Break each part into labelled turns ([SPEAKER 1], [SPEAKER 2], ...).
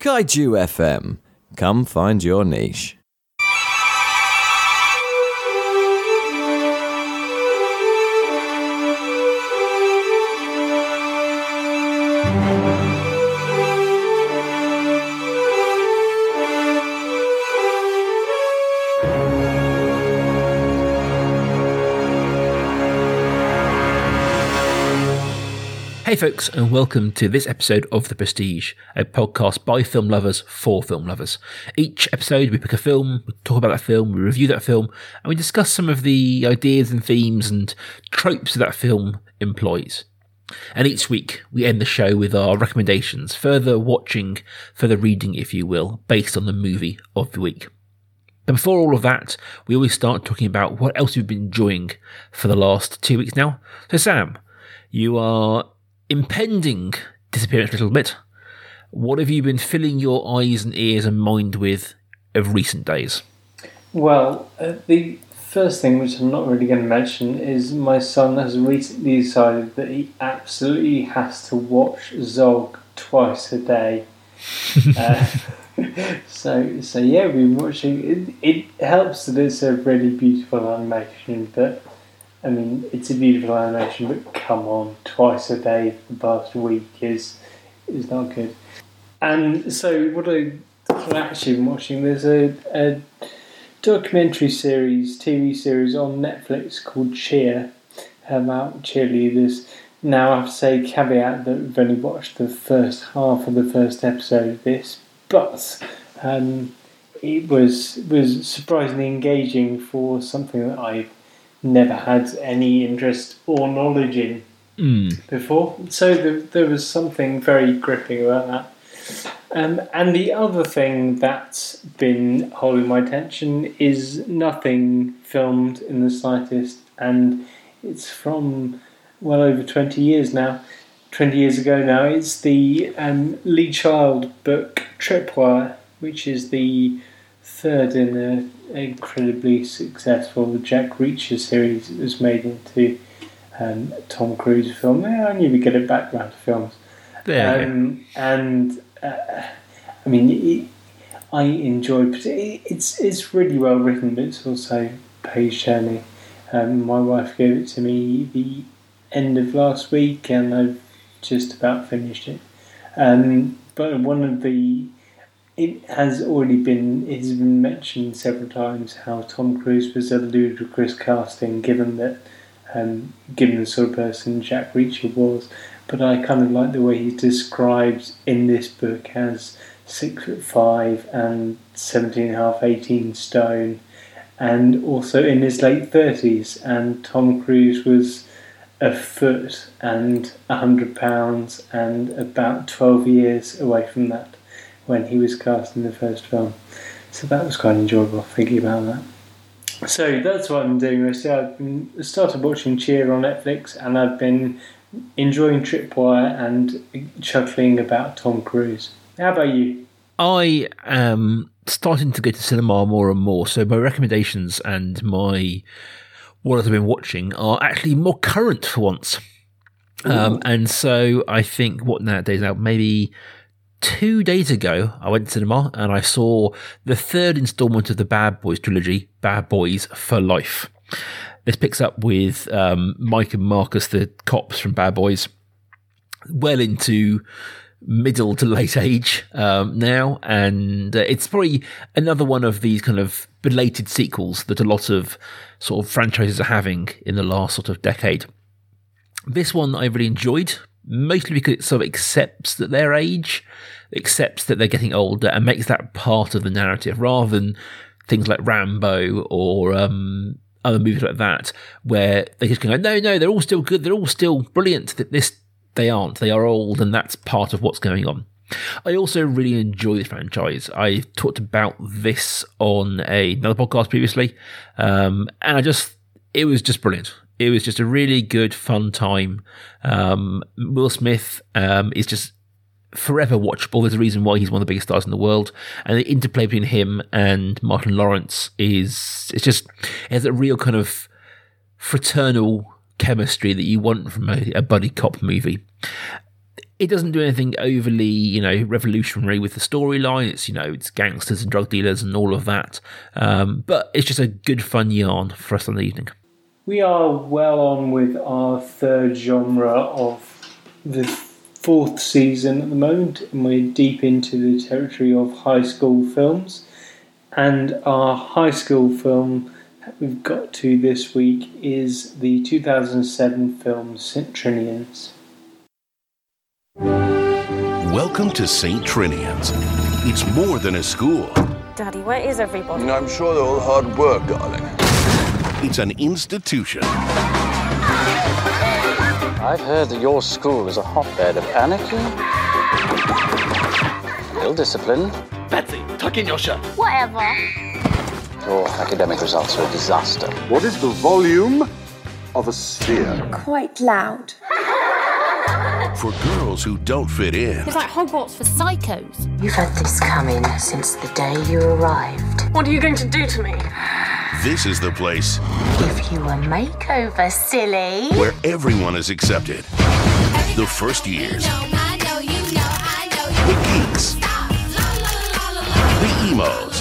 [SPEAKER 1] Kaiju FM. Come find your niche.
[SPEAKER 2] Hey, folks, and welcome to this episode of The Prestige, a podcast by film lovers for film lovers. Each episode, we pick a film, we talk about that film, we review that film, and we discuss some of the ideas and themes and tropes that film employs. And each week, we end the show with our recommendations, further watching, further reading, if you will, based on the movie of the week. But before all of that, we always start talking about what else we've been enjoying for the last two weeks now. So, Sam, you are impending disappearance a little bit. What have you been filling your eyes and ears and mind with of recent days?
[SPEAKER 3] Well, uh, the first thing, which I'm not really going to mention, is my son has recently decided that he absolutely has to watch Zog twice a day. uh, so, so yeah, we've been watching. It, it helps that it's a really beautiful animation, but I mean, it's a beautiful animation, but come on, twice a day for the past week is is not good. And so, what I have actually been watching, there's a, a documentary series, TV series on Netflix called Cheer about cheerleaders. Now, I have to say, caveat that we've only watched the first half of the first episode of this, but um, it was was surprisingly engaging for something that I've never had any interest or knowledge in
[SPEAKER 2] Mm.
[SPEAKER 3] before. So there, there was something very gripping about that. Um, and the other thing that's been holding my attention is nothing filmed in the slightest, and it's from well over 20 years now. 20 years ago now. It's the um, Lee Child book Tripwire, which is the third in an incredibly successful Jack Reacher series that was made into um, Tom Cruise film. Yeah, I knew we get it back round to films.
[SPEAKER 2] Go.
[SPEAKER 3] Um, and uh, I mean, it, I enjoy. it- It's it's really well written, but it's also page turning. Um, my wife gave it to me the end of last week, and I've just about finished it. Um, but one of the it has already been it has been mentioned several times how Tom Cruise was a ludicrous casting, given that um, given the sort of person Jack Reacher was. But I kind of like the way he describes in this book as six foot five and 17 and a half, 18 stone, and also in his late 30s. And Tom Cruise was a foot and a hundred pounds and about 12 years away from that when he was cast in the first film. So that was quite enjoyable thinking about that. So that's what I'm doing. I've been, started watching Cheer on Netflix and I've been enjoying Tripwire and chuckling about Tom Cruise. How about you?
[SPEAKER 2] I am starting to go to cinema more and more, so my recommendations and my what I've been watching are actually more current for once. Um, and so I think what nowadays now maybe two days ago I went to cinema and I saw the third installment of the Bad Boys trilogy, Bad Boys for Life. This picks up with um, Mike and Marcus, the cops from Bad Boys, well into middle to late age um, now, and uh, it's probably another one of these kind of belated sequels that a lot of sort of franchises are having in the last sort of decade. This one I really enjoyed, mostly because it sort of accepts that their age, accepts that they're getting older, and makes that part of the narrative rather than things like Rambo or um, other movies like that, where they just go, no, no, they're all still good, they're all still brilliant. Th- This they aren't. They are old, and that's part of what's going on. I also really enjoy this franchise. I talked about this on a, another podcast previously, um, and I just it was just brilliant. It was just a really good, fun time. Um, Will Smith um, is just forever watchable. There's a reason why he's one of the biggest stars in the world, and the interplay between him and Martin Lawrence is it's just it has a real kind of fraternal chemistry that you want from a, a buddy cop movie. it doesn't do anything overly, you know, revolutionary with the storyline. It's, you know, it's gangsters and drug dealers and all of that. Um, but it's just a good fun yarn for us on the evening.
[SPEAKER 3] We are well on with our third genre of the fourth season at the moment, and we're deep into the territory of high school films. And our high school film that we've got to this week is the 2007 film St. Trinians.
[SPEAKER 4] Welcome to St. Trinian's. It's more than a school.
[SPEAKER 5] Daddy, where is everybody?
[SPEAKER 6] I'm sure they're all hard work, darling.
[SPEAKER 4] It's an institution.
[SPEAKER 7] I've heard that your school is a hotbed of anarchy, ill discipline.
[SPEAKER 8] Betsy, tuck in your shirt.
[SPEAKER 5] Whatever.
[SPEAKER 7] Your academic results are a disaster.
[SPEAKER 6] What is the volume of a sphere?
[SPEAKER 9] Quite loud.
[SPEAKER 4] For girls who don't fit in.
[SPEAKER 5] It's like Hogwarts for psychos.
[SPEAKER 10] You've had this coming since the day you arrived.
[SPEAKER 9] What are you going to do to me?
[SPEAKER 4] This is the place
[SPEAKER 10] Give you a makeover, silly.
[SPEAKER 4] where everyone is accepted. The first years. The geeks. The emos.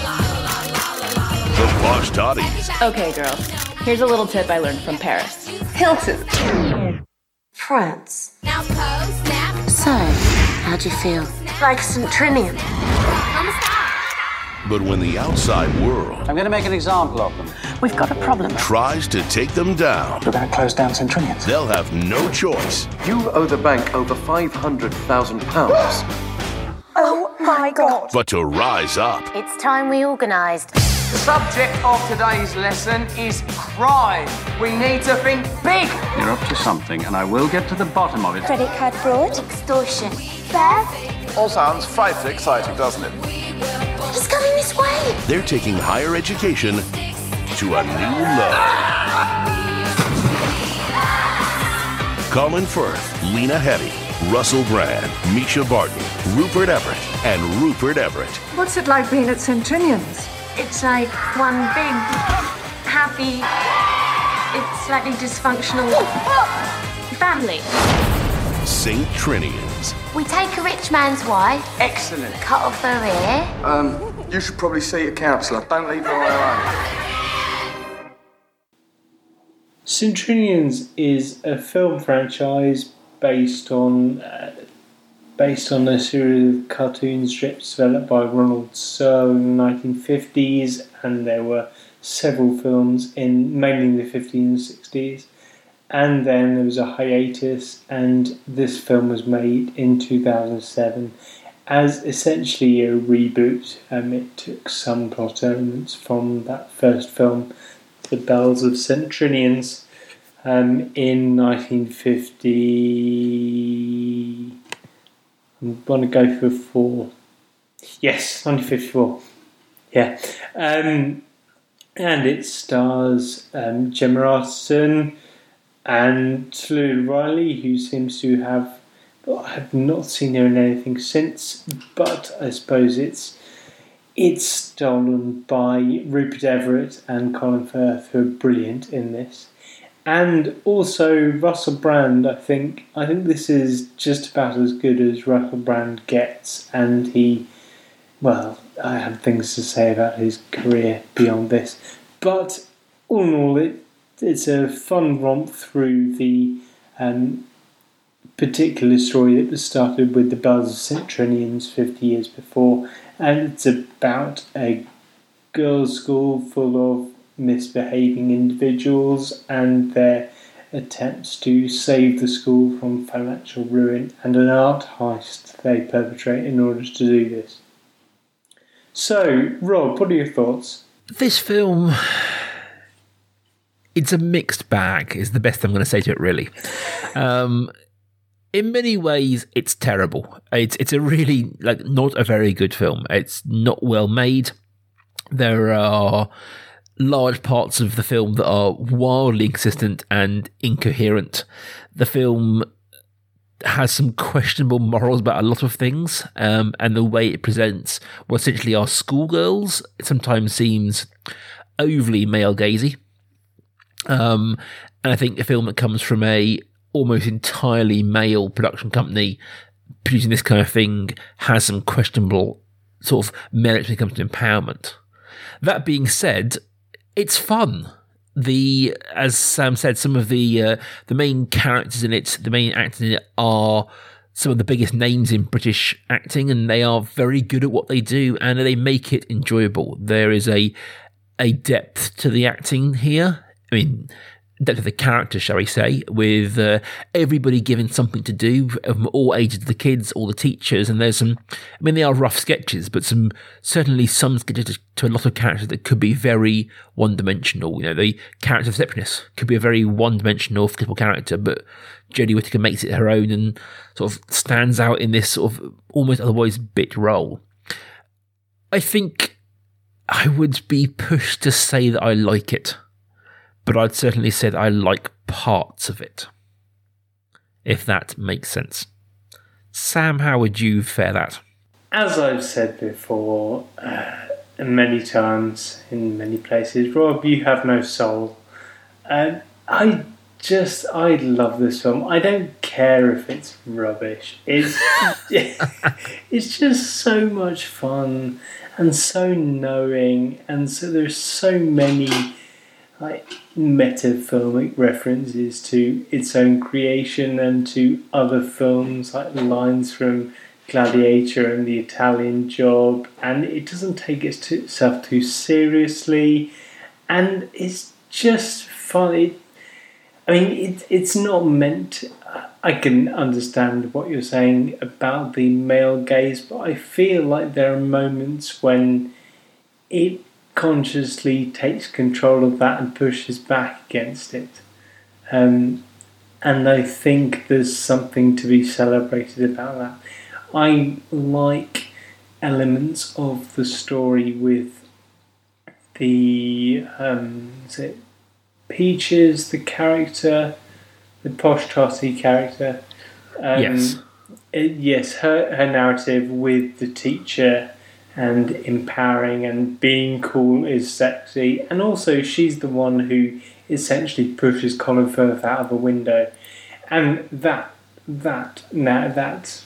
[SPEAKER 4] The posh totties.
[SPEAKER 11] Okay, girls. Here's a little tip I learned from Paris.
[SPEAKER 9] Hilton.
[SPEAKER 10] France. So, how'd you feel?
[SPEAKER 9] Like St. Trinian.
[SPEAKER 4] But when the outside world
[SPEAKER 7] I'm going to make an example of them.
[SPEAKER 9] We've got a problem.
[SPEAKER 4] tries to take them down,
[SPEAKER 7] We're going to close down St.
[SPEAKER 4] They'll have no choice
[SPEAKER 6] You owe the bank over £500,000.
[SPEAKER 9] Oh my god.
[SPEAKER 4] but to rise up.
[SPEAKER 10] It's time we organised.
[SPEAKER 8] The subject of today's lesson is crime. We need to think big.
[SPEAKER 7] You're up to something, and I will get to the bottom of it.
[SPEAKER 9] Credit card fraud.
[SPEAKER 10] Extortion.
[SPEAKER 9] Theft.
[SPEAKER 6] All sounds frightfully exciting, doesn't it?
[SPEAKER 10] He's coming this way.
[SPEAKER 4] They're taking higher education to a new level. Colin Firth, Lena Headey, Russell Brand, Mischa Barton, Rupert Everett, and Rupert Everett.
[SPEAKER 9] What's it like being at St. Trinian's?
[SPEAKER 10] It's like one big, happy, it's slightly dysfunctional family.
[SPEAKER 4] St. Trinian's.
[SPEAKER 10] We take a rich man's wife,
[SPEAKER 8] Excellent.
[SPEAKER 10] cut off her ear.
[SPEAKER 6] Um, you should probably see a counsellor. Don't leave her on her own.
[SPEAKER 3] St. Is a film franchise based on uh, based on a series of cartoon strips developed by Ronald Searle in the 1950s, and there were several films in mainly in the 50s and 60s. And then there was a hiatus, and this film was made in 2007 as essentially a reboot. Um, it took some plot elements from that first film, The Belles of. Trinians, um, in 1950. I want to go for four. Yes, 1954. Yeah. Um, and it stars um, Gemma Arterton and Tallulah Riley, who seems to have. I have not seen her in anything since, but I suppose it's it's stolen by Rupert Everett and Colin Firth, who are brilliant in this, and also Russell Brand. I think I think this is just about as good as Russell Brand gets, and he, well, I have things to say about his career beyond this, but all in all, it it's a fun romp through the um, particular story that was started with the Belles of St. Trinian's 50 years before, and it's about a girls' school full of misbehaving individuals and their attempts to save the school from financial ruin and an art heist they perpetrate in order to do this. So, Rob, what are your thoughts?
[SPEAKER 2] This film, it's a mixed bag, is the best I'm going to say to it, really. Um, in many ways, it's terrible. It's it's a really like not a very good film. It's not well made. There are large parts of the film that are wildly inconsistent and incoherent. The film has some questionable morals about a lot of things, um, and the way it presents what essentially are schoolgirls sometimes seems overly male gazy. Um, and I think a film that comes from a almost entirely male production company producing this kind of thing has some questionable sort of merits when it comes to empowerment. That being said, it's fun. The as Sam said, some of the uh, the main characters in it, the main actors in it are some of the biggest names in British acting, and they are very good at what they do, and they make it enjoyable. There is a a depth to the acting here. I mean, depth of the character, shall we say, with uh, everybody given something to do from all ages, the kids, all the teachers, and there's some. I mean, they are rough sketches, but some certainly some sketches to a lot of characters that could be very one-dimensional. You know, the character of Sepinus could be a very one-dimensional, forgettable character, but Jodie Whittaker makes it her own and sort of stands out in this sort of almost otherwise bit role. I think I would be pushed to say that I like it but I'd certainly that I like parts of it. If that makes sense. Sam, how would you fare that?
[SPEAKER 3] As I've said before, uh, many times in many places, Rob, you have no soul. Uh, I just, I love this film. I don't care if it's rubbish. It's, it's just so much fun and so knowing, and so there's so many like meta-filmic references to its own creation and to other films like lines from Gladiator and The Italian Job and it doesn't take itself too seriously and it's just funny. I mean it, it's not meant I can understand what you're saying about the male gaze but I feel like there are moments when it consciously takes control of that and pushes back against it. Um, and I think there's something to be celebrated about that. I like elements of the story with the um, is it Peaches, the character, the posh totty character. Um,
[SPEAKER 2] yes.
[SPEAKER 3] It, yes, her her narrative with the teacher and empowering and being cool is sexy. And also, she's the one who essentially pushes Colin Firth out of a window, and that that now that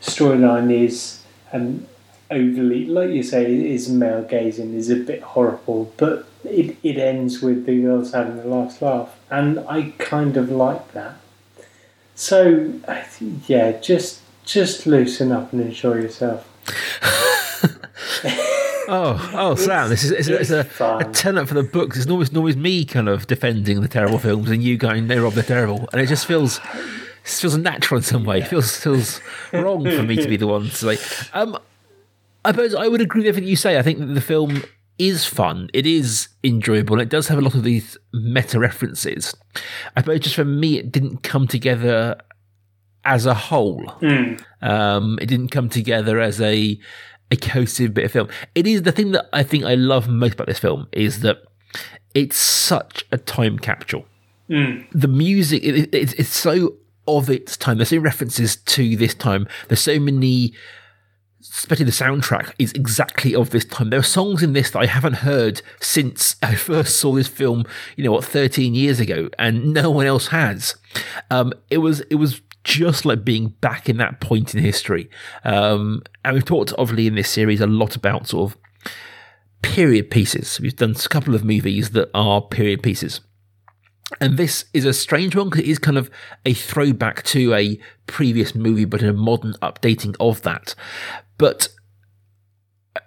[SPEAKER 3] storyline is um, overly, like you say, is male gazing, is a bit horrible, but it, it ends with the girls having the last laugh, and I kind of like that. So yeah, just just loosen up and enjoy yourself.
[SPEAKER 2] oh, oh, Sam, this is it's, it's, it's a, a tenant for the books. It's always always me kind of defending the terrible films, and you going, "They're Rob, they're terrible," and it just feels it feels natural in some way. It feels feels wrong for me to be the one to say. Um, I suppose I would agree with everything you say. I think that the film is fun. It is enjoyable. And it does have a lot of these meta references. I suppose just for me, it didn't come together as a whole.
[SPEAKER 3] Mm.
[SPEAKER 2] Um, it didn't come together as a a cohesive bit of film. It is the thing that I think I love most about this film is that it's such a time capsule.
[SPEAKER 3] Mm.
[SPEAKER 2] The music, it, it, it's so of its time. There's so many references to this time. There's so many, especially the soundtrack is exactly of this time. There are songs in this that I haven't heard since I first saw this film, you know, what, 13 years ago, and no one else has. Um, it was, it was just like being back in that point in history. Um, and we've talked, obviously, in this series a lot about sort of period pieces. We've done a couple of movies that are period pieces. And this is a strange one because it is kind of a throwback to a previous movie, but in a modern updating of that. But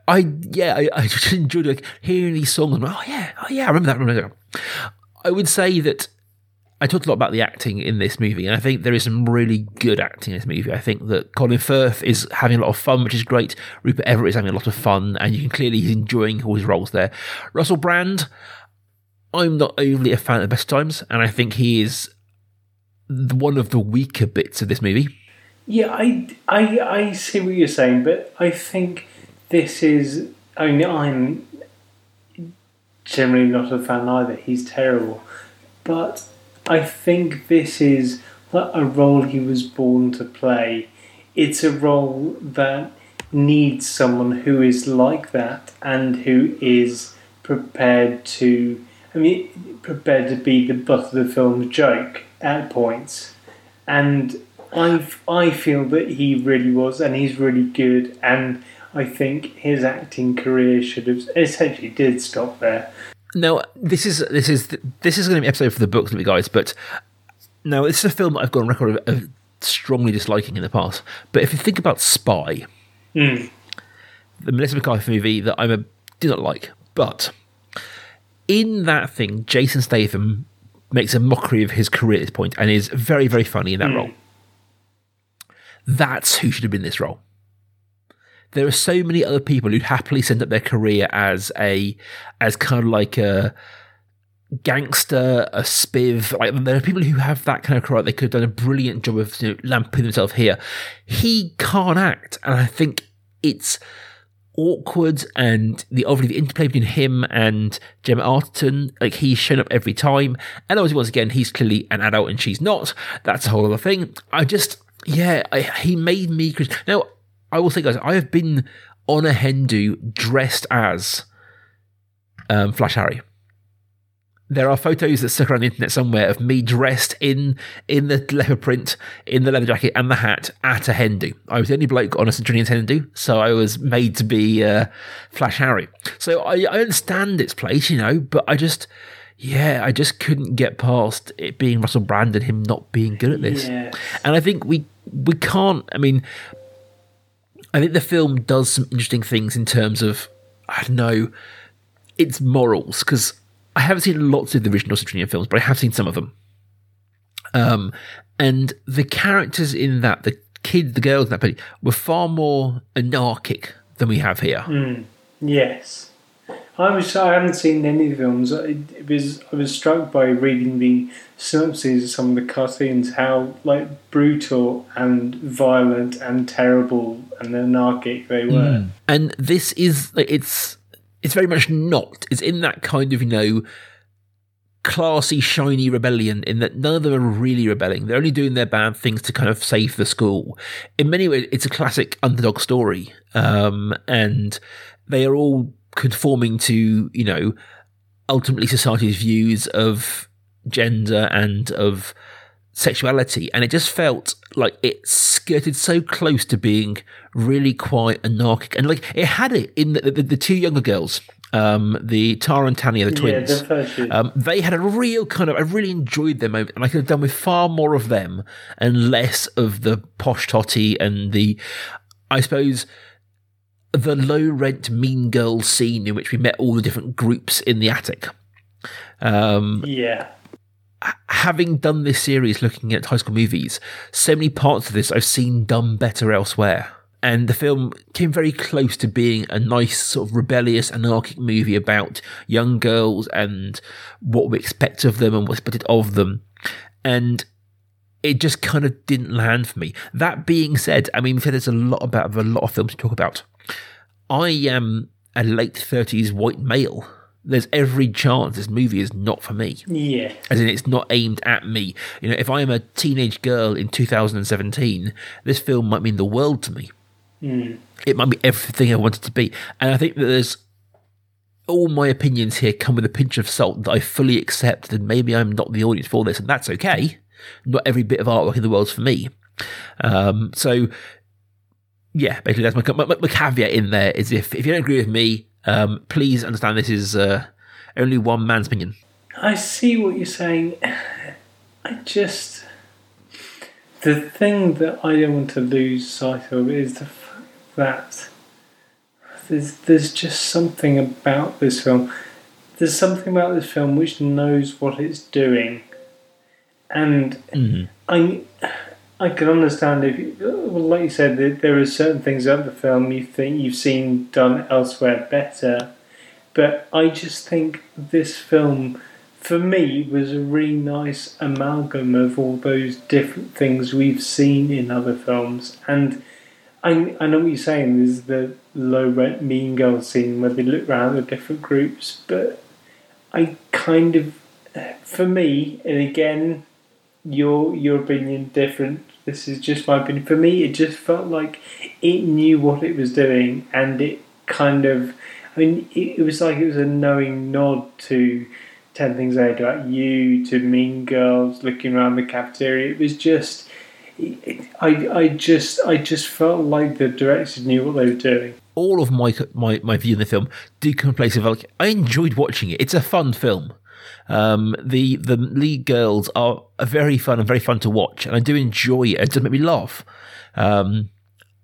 [SPEAKER 2] I, yeah, I, I just enjoyed like hearing these songs. Oh yeah, oh yeah, I remember that. I remember that. I would say that I talked a lot about the acting in this movie, and I think there is some really good acting in this movie. I think that Colin Firth is having a lot of fun, which is great. Rupert Everett is having a lot of fun, and you can clearly he's enjoying all his roles there. Russell Brand, I'm not overly a fan of the best times, and I think he is one of the weaker bits of this movie.
[SPEAKER 3] Yeah, I, I, I see what you're saying, but I think this is. I mean, I'm generally not a fan either. He's terrible, but I think this is a role he was born to play. It's a role that needs someone who is like that and who is prepared to, I mean, prepared to be the butt of the film's joke at points. And I I feel that he really was, and he's really good, and I think his acting career should have essentially did stop there.
[SPEAKER 2] Now, this is this is this is going to be an episode for the books, guys. But now this is a film that I've got on record of, of strongly disliking in the past. But if you think about Spy,
[SPEAKER 3] Mm.
[SPEAKER 2] the Melissa McCarthy movie that I did not like, but in that thing, Jason Statham makes a mockery of his career at this point and is very very funny in that
[SPEAKER 3] Mm.
[SPEAKER 2] role. That's who should have been this role. There are so many other people who'd happily send up their career as a as kind of like a gangster, a spiv. Like there are people who have that kind of career. They could have done a brilliant job of you know, lamping themselves here. He can't act, and I think it's awkward and the obviously the interplay between him and Gemma Arterton, like he's shown up every time. And obviously once again, he's clearly an adult and she's not. That's a whole other thing. I just yeah, I, he made me. Now I will say guys, I have been on a Hendu dressed as um, Flash Harry. There are photos that stuck around the internet somewhere of me dressed in in the leopard print, in the leather jacket and the hat at a Hendu. I was the only bloke on a St. Trinian's Hendu, so I was made to be uh, Flash Harry. So I, I understand its place, you know, but I just, yeah, I just couldn't get past it being Russell Brand and him not being good at this.
[SPEAKER 3] Yes.
[SPEAKER 2] And I think we we can't. I mean, I think the film does some interesting things in terms of I don't know its morals because I haven't seen lots of the original St. Trinian films, but I have seen some of them. Um, and the characters in that, the kids, the girls in that were far more anarchic than we have here.
[SPEAKER 3] Mm. Yes. I was. I haven't seen any films. I, it was. I was struck by reading the synopses of some of the cartoons, how like brutal and violent and terrible and anarchic they were.
[SPEAKER 2] And this is it's it's very much not. It's in that kind of you know classy, shiny rebellion. In that none of them are really rebelling. They're only doing their bad things to kind of save the school. In many ways, it's a classic underdog story, um, and they are all conforming to you know ultimately society's views of gender and of sexuality and it just felt like it skirted so close to being really quite anarchic and like it had it in the, the, the two younger girls um, the Tara and Tanya, the
[SPEAKER 3] Yeah,
[SPEAKER 2] twins,
[SPEAKER 3] the
[SPEAKER 2] um, they had a real kind of. I really enjoyed them, and I could have done with far more of them and less of the posh totty and the, I suppose, the low rent Mean Girls scene in which we met all the different groups in the attic. Um,
[SPEAKER 3] Yeah.
[SPEAKER 2] having done this series looking at high school movies, so many parts of this I've seen done better elsewhere. And the film came very close to being a nice, sort of rebellious, anarchic movie about young girls and what we expect of them and what's expected of them. And it just kind of didn't land for me. That being said, I mean, there's a lot about a lot of films to talk about. I am a late 30s white male. There's every chance this movie is not for me.
[SPEAKER 3] Yeah.
[SPEAKER 2] As in, it's not aimed at me. You know, if I am a teenage girl in 2017, this film might mean the world to me.
[SPEAKER 3] Mm.
[SPEAKER 2] It might be everything I wanted to be. And I think that there's all my opinions here come with a pinch of salt that I fully accept that maybe I'm not the audience for this, and that's okay. Not every bit of artwork in the world's for me. Um, so, yeah, basically that's my, my, my caveat in there is if, if you don't agree with me, um, please understand this is uh, only one man's opinion.
[SPEAKER 3] I see what you're saying. I just. The thing that I don't want to lose sight of is the that there's, there's just something about this film. There's something about this film which knows what it's doing. And mm-hmm. I, I can understand if, well, like you said, there, there are certain things about the film you think you've seen done elsewhere better. But I just think this film, for me, was a really nice amalgam of all those different things we've seen in other films. And I, I know what you're saying. There's the low rent Mean Girl scene where they look around the different groups, but I kind of, for me, and again, your your opinion different. This is just my opinion. For me, it just felt like it knew what it was doing, and it kind of. I mean, it, it was like it was a knowing nod to Ten Things I Hate About You, to Mean Girls, looking around the cafeteria. It was just, I I just I just felt like the directors knew what they were doing.
[SPEAKER 2] All of my my my view in the film did come place of like I enjoyed watching it. It's a fun film. Um, the the lead girls are very fun and very fun to watch, and I do enjoy it. It does make me laugh. Um,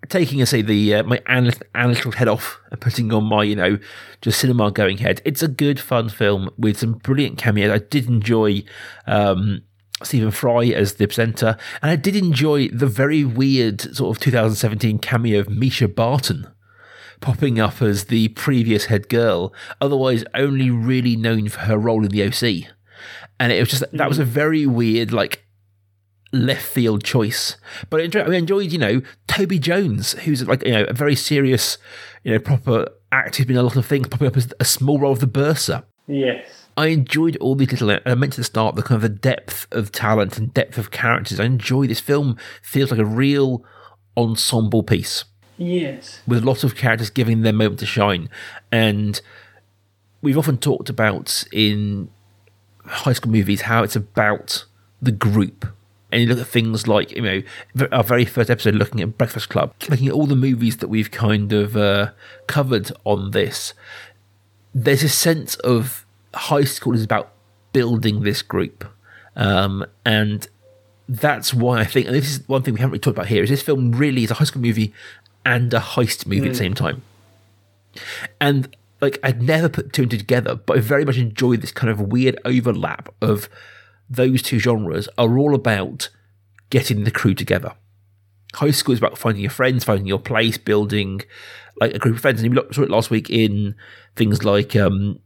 [SPEAKER 2] taking, I say, the uh, my analytical head off and putting on my, you know, just cinema going head. It's a good, fun film with some brilliant cameos. I did enjoy um, Stephen Fry as the presenter, and I did enjoy the very weird sort of 2017 cameo of Mischa Barton popping up as the previous head girl, otherwise only really known for her role in the OC. And it was just that was a mm. very weird, like left field choice. But I enjoyed, I enjoyed, you know, Toby Jones, who's like, you know, a very serious, you know, proper actor who's been a lot of things, popping up as a small role of the bursar.
[SPEAKER 3] Yes.
[SPEAKER 2] I enjoyed all these little, I mentioned at the start, the kind of the depth of talent and depth of characters. I enjoy this film, feels like a real ensemble piece.
[SPEAKER 3] Yes.
[SPEAKER 2] With lots of characters giving their moment to shine. And we've often talked about in high school movies how it's about the group and you look at things like you know our very first episode looking at breakfast club looking at all the movies that we've kind of uh, covered on this there's a sense of high school is about building this group um, and that's why i think and this is one thing we haven't really talked about here is this film really is a high school movie and a heist movie mm. at the same time and like i'd never put two and two together but i very much enjoyed this kind of weird overlap of those two genres are all about getting the crew together. High school is about finding your friends, finding your place, building like a group of friends. And we saw it last week in things like um,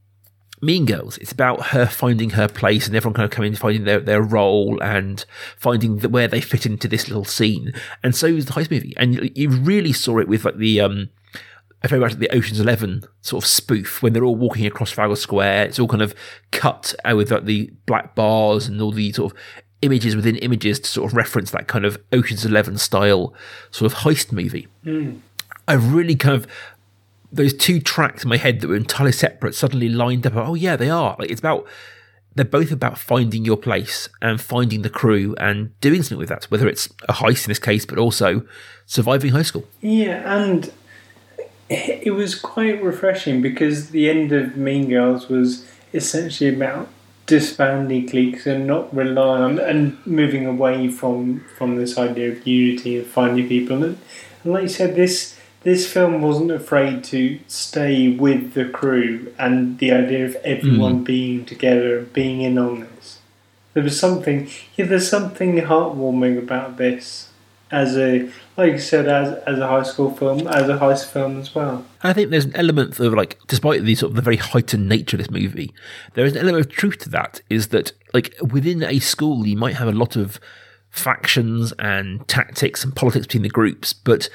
[SPEAKER 2] Mean Girls. It's about her finding her place and everyone kind of coming finding their, their role and finding the, where they fit into this little scene. And so is the heist movie. And you, you really saw it with like the um, I very much like the Ocean's Eleven sort of spoof when they're all walking across Trafalgar Square. It's all kind of cut out with like the black bars and all the sort of images within images to sort of reference that kind of Ocean's Eleven style sort of heist movie.
[SPEAKER 3] Mm.
[SPEAKER 2] I really kind of those two tracks in my head that were entirely separate suddenly lined up. Oh yeah, they are. Like it's about they're both about finding your place and finding the crew and doing something with that, whether it's a heist in this case, but also surviving high school.
[SPEAKER 3] Yeah, and it was quite refreshing because the end of Mean Girls was essentially about disbanding cliques and not relying on and moving away from from this idea of unity and finding people. And, and like you said, this this film wasn't afraid to stay with the crew and the idea of everyone mm. being together and being in on this. There was something, yeah, there's something heartwarming about this as a like you said as as a high school film as a heist film as well
[SPEAKER 2] i think there's an element of like despite the sort of the very heightened nature of this movie there is an element of truth to that is that like within a school you might have a lot of factions and tactics and politics between the groups but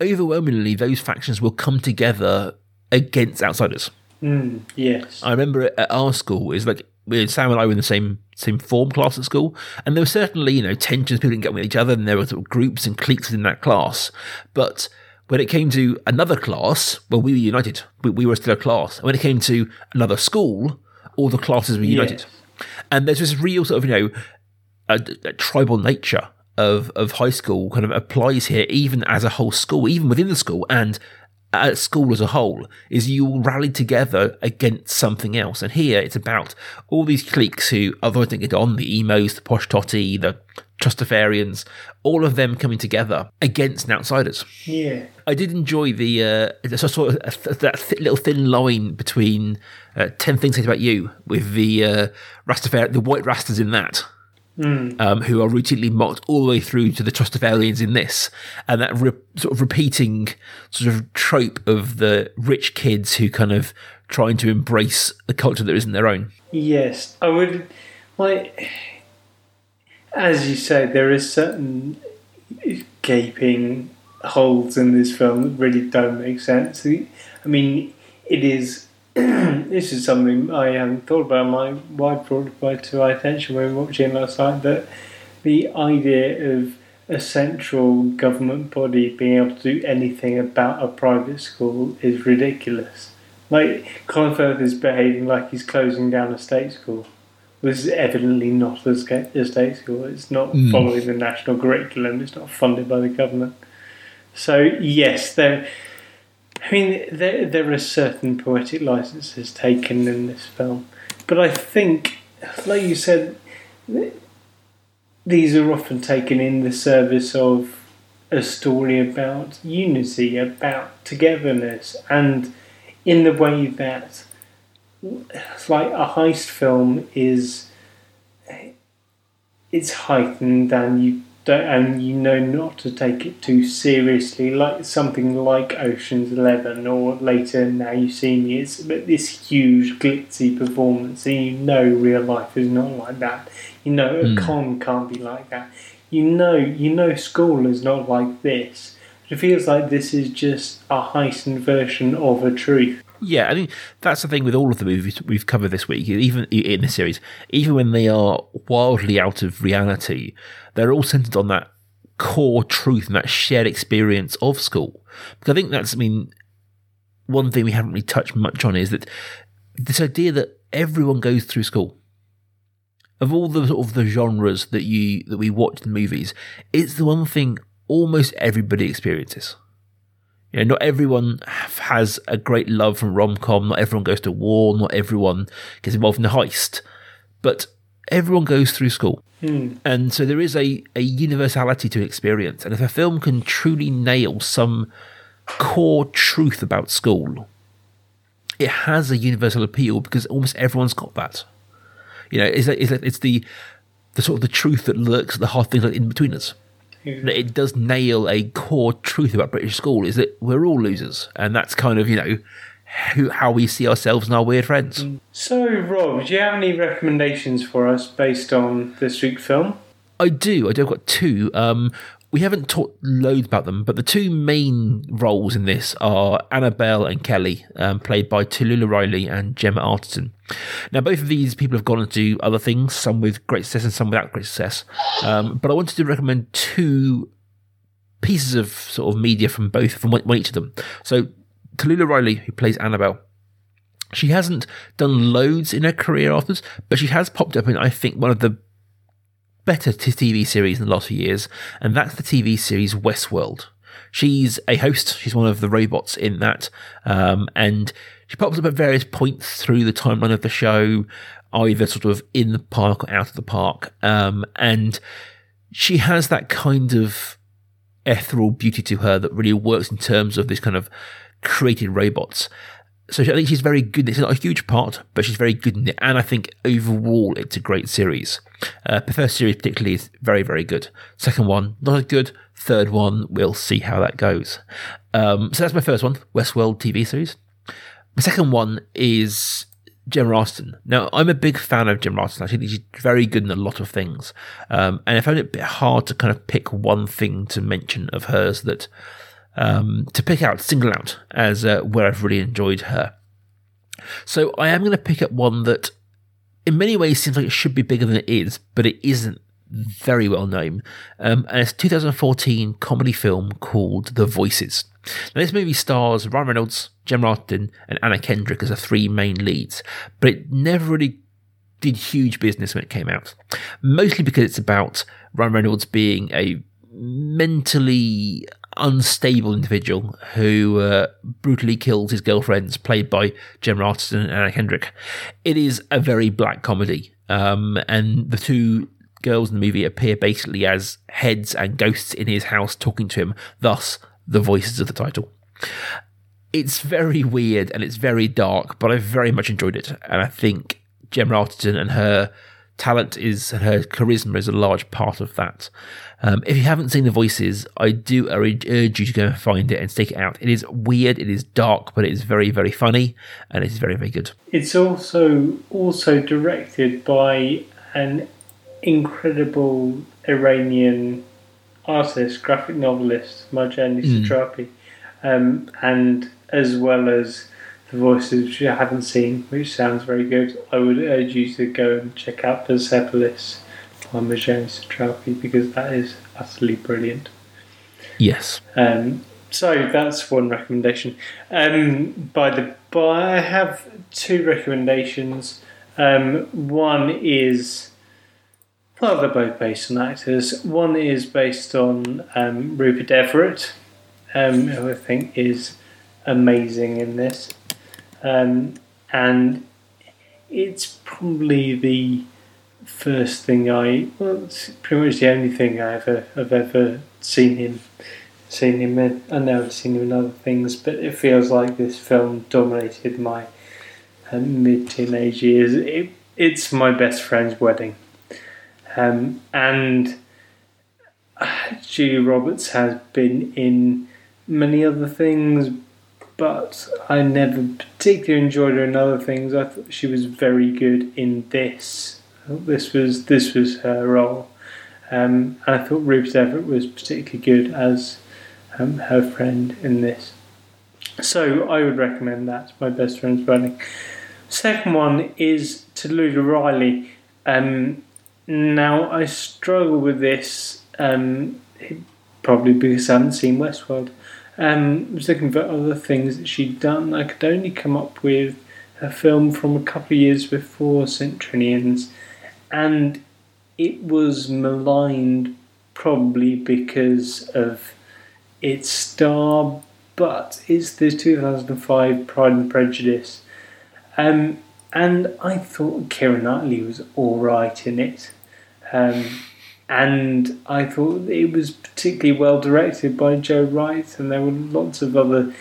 [SPEAKER 2] overwhelmingly those factions will come together against outsiders
[SPEAKER 3] mm, yes
[SPEAKER 2] i remember at our school is like Sam and I were in the same same form class at school, and there were certainly you know tensions. People didn't get with each other, and there were sort of groups and cliques within that class. But when it came to another class, well, we were united. We, we were still a class. And when it came to another school, all the classes were united. And there's this real sort of you know a, a tribal nature of of high school kind of applies here, even as a whole school, even within the school, and at school as a whole is you all rally together against something else. And here it's about all these cliques who otherwise don't get on the emos, the posh totty, the Trustafarians, all of them coming together against outsiders.
[SPEAKER 3] Yeah.
[SPEAKER 2] I did enjoy the uh, sort of that th- little thin line between uh, 10 Things I About You with the uh, Rastafari, the white rastas in that
[SPEAKER 3] mm.
[SPEAKER 2] um, who are routinely mocked all the way through to the Trustafarians in this, and that re- sort of repeating sort of trope of the rich kids who kind of trying to embrace a culture that isn't their own.
[SPEAKER 3] Yes, I would like, as you say, there is certain gaping holes in this film that really don't make sense. I mean, it is this is something I hadn't thought about. My wife brought it to my attention when we were watching last night that the idea of a central government body being able to do anything about a private school is ridiculous. Like Colin Firth is behaving like he's closing down a state school this is evidently not a a state school. It's not
[SPEAKER 2] Mm.
[SPEAKER 3] following the national curriculum. It's not funded by the government. So yes, there. I mean, there there are certain poetic licenses taken in this film, but I think, like you said, these are often taken in the service of a story about unity, about togetherness, and in the way that, like a heist film is, it's heightened and you and you know not to take it too seriously, like something like Ocean's Eleven or later Now You See Me. It's but this huge glitzy performance, and you know real life is not like that. You know a
[SPEAKER 2] Mm.
[SPEAKER 3] con can't be like that. You know you know school is not like this. It feels like this is just a heightened version of a truth.
[SPEAKER 2] Yeah, I think that's the thing with all of the movies we've covered this week, even in this series, even when they are wildly out of reality, they're all centered on that core truth and that shared experience of school. Because I think that's, I mean, one thing we haven't really touched much on is that this idea that everyone goes through school. Of all the sort of the genres that you that we watch in movies, it's the one thing almost everybody experiences. You know, not everyone has a great love for rom com. Not everyone goes to war. Not everyone gets involved in a heist. But everyone goes through school.
[SPEAKER 3] Hmm.
[SPEAKER 2] And so there is a, a universality to experience. And if a film can truly nail some core truth about school, it has a universal appeal because almost everyone's got that. You know, it's, it's, it's the the sort of the truth that lurks at the heart of things like Inbetweeners. That It does nail a core truth about British school is that we're all losers, and that's kind of you know who, how we see ourselves and our weird friends.
[SPEAKER 3] So, Rob, do you have any recommendations for us based on this week's film?
[SPEAKER 2] I do. I do. I've got two. Um, we haven't talked loads about them, but the two main roles in this are Annabelle and Kelly, um, played by Tallulah Riley and Gemma Arterton. Now, both of these people have gone on to do other things, some with great success and some without great success. Um, but I wanted to recommend two pieces of sort of media from both, from one, one each of them. So, Tallulah Riley, who plays Annabelle, she hasn't done loads in her career afterwards, but she has popped up in, I think, one of the better TV series in the last few years, and that's the TV series Westworld. She's a host. She's one of the robots in that, um, and she pops up at various points through the timeline of the show, either sort of in the park or out of the park. Um, and she has that kind of ethereal beauty to her that really works in terms of this kind of created robots. So I think she's very good. It's not a huge part, but she's very good in it. And I think overall, it's a great series. Uh, the first series, particularly, is very, very good. Second one, not as good. Third one, we'll see how that goes. Um, so that's my first one, Westworld TV series. My second one is Gemma Arterton. Now, I'm a big fan of Gemma Arterton. I think she's very good in a lot of things. Um, and I found it a bit hard to kind of pick one thing to mention of hers that um, to pick out, single out as uh, where I've really enjoyed her. So I am going to pick up one that, in many ways, seems like it should be bigger than it is, but it isn't very well known. Um, and it's a 2014 comedy film called The Voices. Now, this movie stars Ryan Reynolds, Gemma Arterton, and Anna Kendrick as the three main leads, but it never really did huge business when it came out. Mostly because it's about Ryan Reynolds being a mentally unstable individual who uh, brutally kills his girlfriends, played by Gemma Arterton and Anna Kendrick. It is a very black comedy, um, and the two girls in the movie appear basically as heads and ghosts in his house talking to him, thus the voices of the title. It's very weird and it's very dark, but I very much enjoyed it, and I think Gemma Arterton and her talent is and her charisma is a large part of that. Um, if you haven't seen The Voices, I do urge urge you to go and find it and stick it out. It is weird, it is dark, but it is very, very funny, and it is very, very good.
[SPEAKER 3] It's also also directed by an incredible Iranian artist, graphic novelist, Marjane
[SPEAKER 2] Mm.
[SPEAKER 3] Satrapi, um, and as well as the voices which I haven't seen, which sounds very good. I would urge you to go and check out Persepolis by Marjane Satrapi because that is utterly brilliant.
[SPEAKER 2] Yes.
[SPEAKER 3] Um, so that's one recommendation. Um, by the by, I have two recommendations. Um, one is well, they're both based on actors. One is based on um, Rupert Everett, um, who I think is amazing in this, um, and it's probably the first thing I well, it's pretty much the only thing I ever I've ever seen him seen him in. I know I've seen him in other things, but it feels like this film dominated my um, mid teenage years. It, it's my best friend's wedding, um, and uh, Julia Roberts has been in many other things, but I never particularly enjoyed her in other things. I thought she was very good in this. This was this was her role, um, and I thought Rupert Everett was particularly good as um, her friend in this. So I would recommend that. My best friend's wedding. Second one is Tallulah Riley. Um, now I struggle with this, um, probably because I haven't seen Westworld. Um, I was looking for other things that she'd done. I could only come up with a film from a couple of years before St. And it was maligned probably because of its star, but it's the 2005 Pride and Prejudice. Um, and I thought Keira Knightley was alright in it. Um, and I thought it was particularly well directed by Joe Wright, and there were lots of other.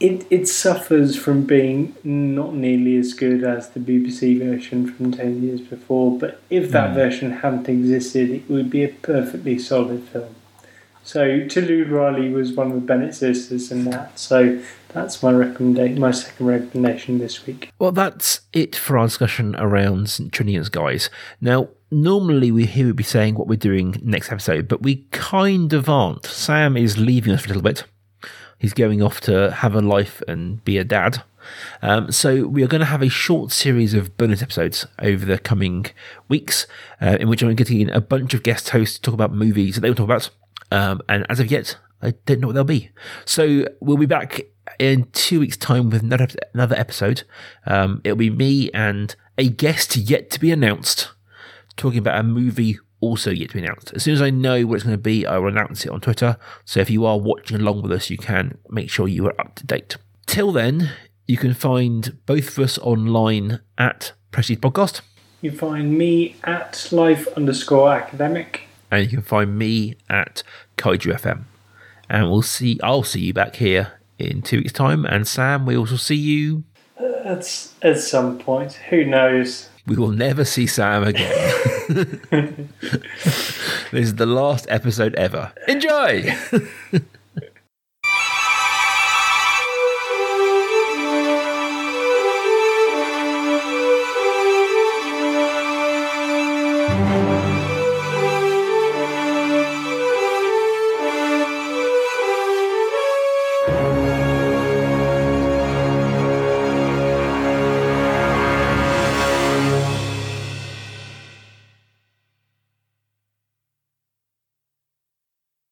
[SPEAKER 3] It, it suffers from being not nearly as good as the BBC version from 10 years before, but if that
[SPEAKER 2] Mm.
[SPEAKER 3] version hadn't existed, it would be a perfectly solid film. So Tallulah Riley was one of the Bennett sisters in that, so that's my recommendation, my second recommendation this week.
[SPEAKER 2] Well, that's it for our discussion around St. Trinian's, guys. Now, normally we here would be saying what we're doing next episode, but we kind of aren't. Sam is leaving us for a little bit. He's going off to have a life and be a dad. Um, so we are going to have a short series of bonus episodes over the coming weeks, uh, in which I'm getting in a bunch of guest hosts to talk about movies that they will talk about. Um, and as of yet, I don't know what they'll be. So we'll be back in two weeks' time with another another episode. Um, it'll be me and a guest yet to be announced, talking about a movie also yet to be announced. As soon as I know what it's going to be, I will announce it on Twitter. So if you are watching along with us, you can make sure you are up to date. Till then, you can find both of us online at Prestige Podcast.
[SPEAKER 3] You find me at life underscore academic.
[SPEAKER 2] and you can find me at Kaiju FM. And we'll see. I'll see you back here in two weeks' time. And Sam, we also see you.
[SPEAKER 3] At, at some point, who knows?
[SPEAKER 2] We will never see Sam again. this is the last episode ever. Enjoy.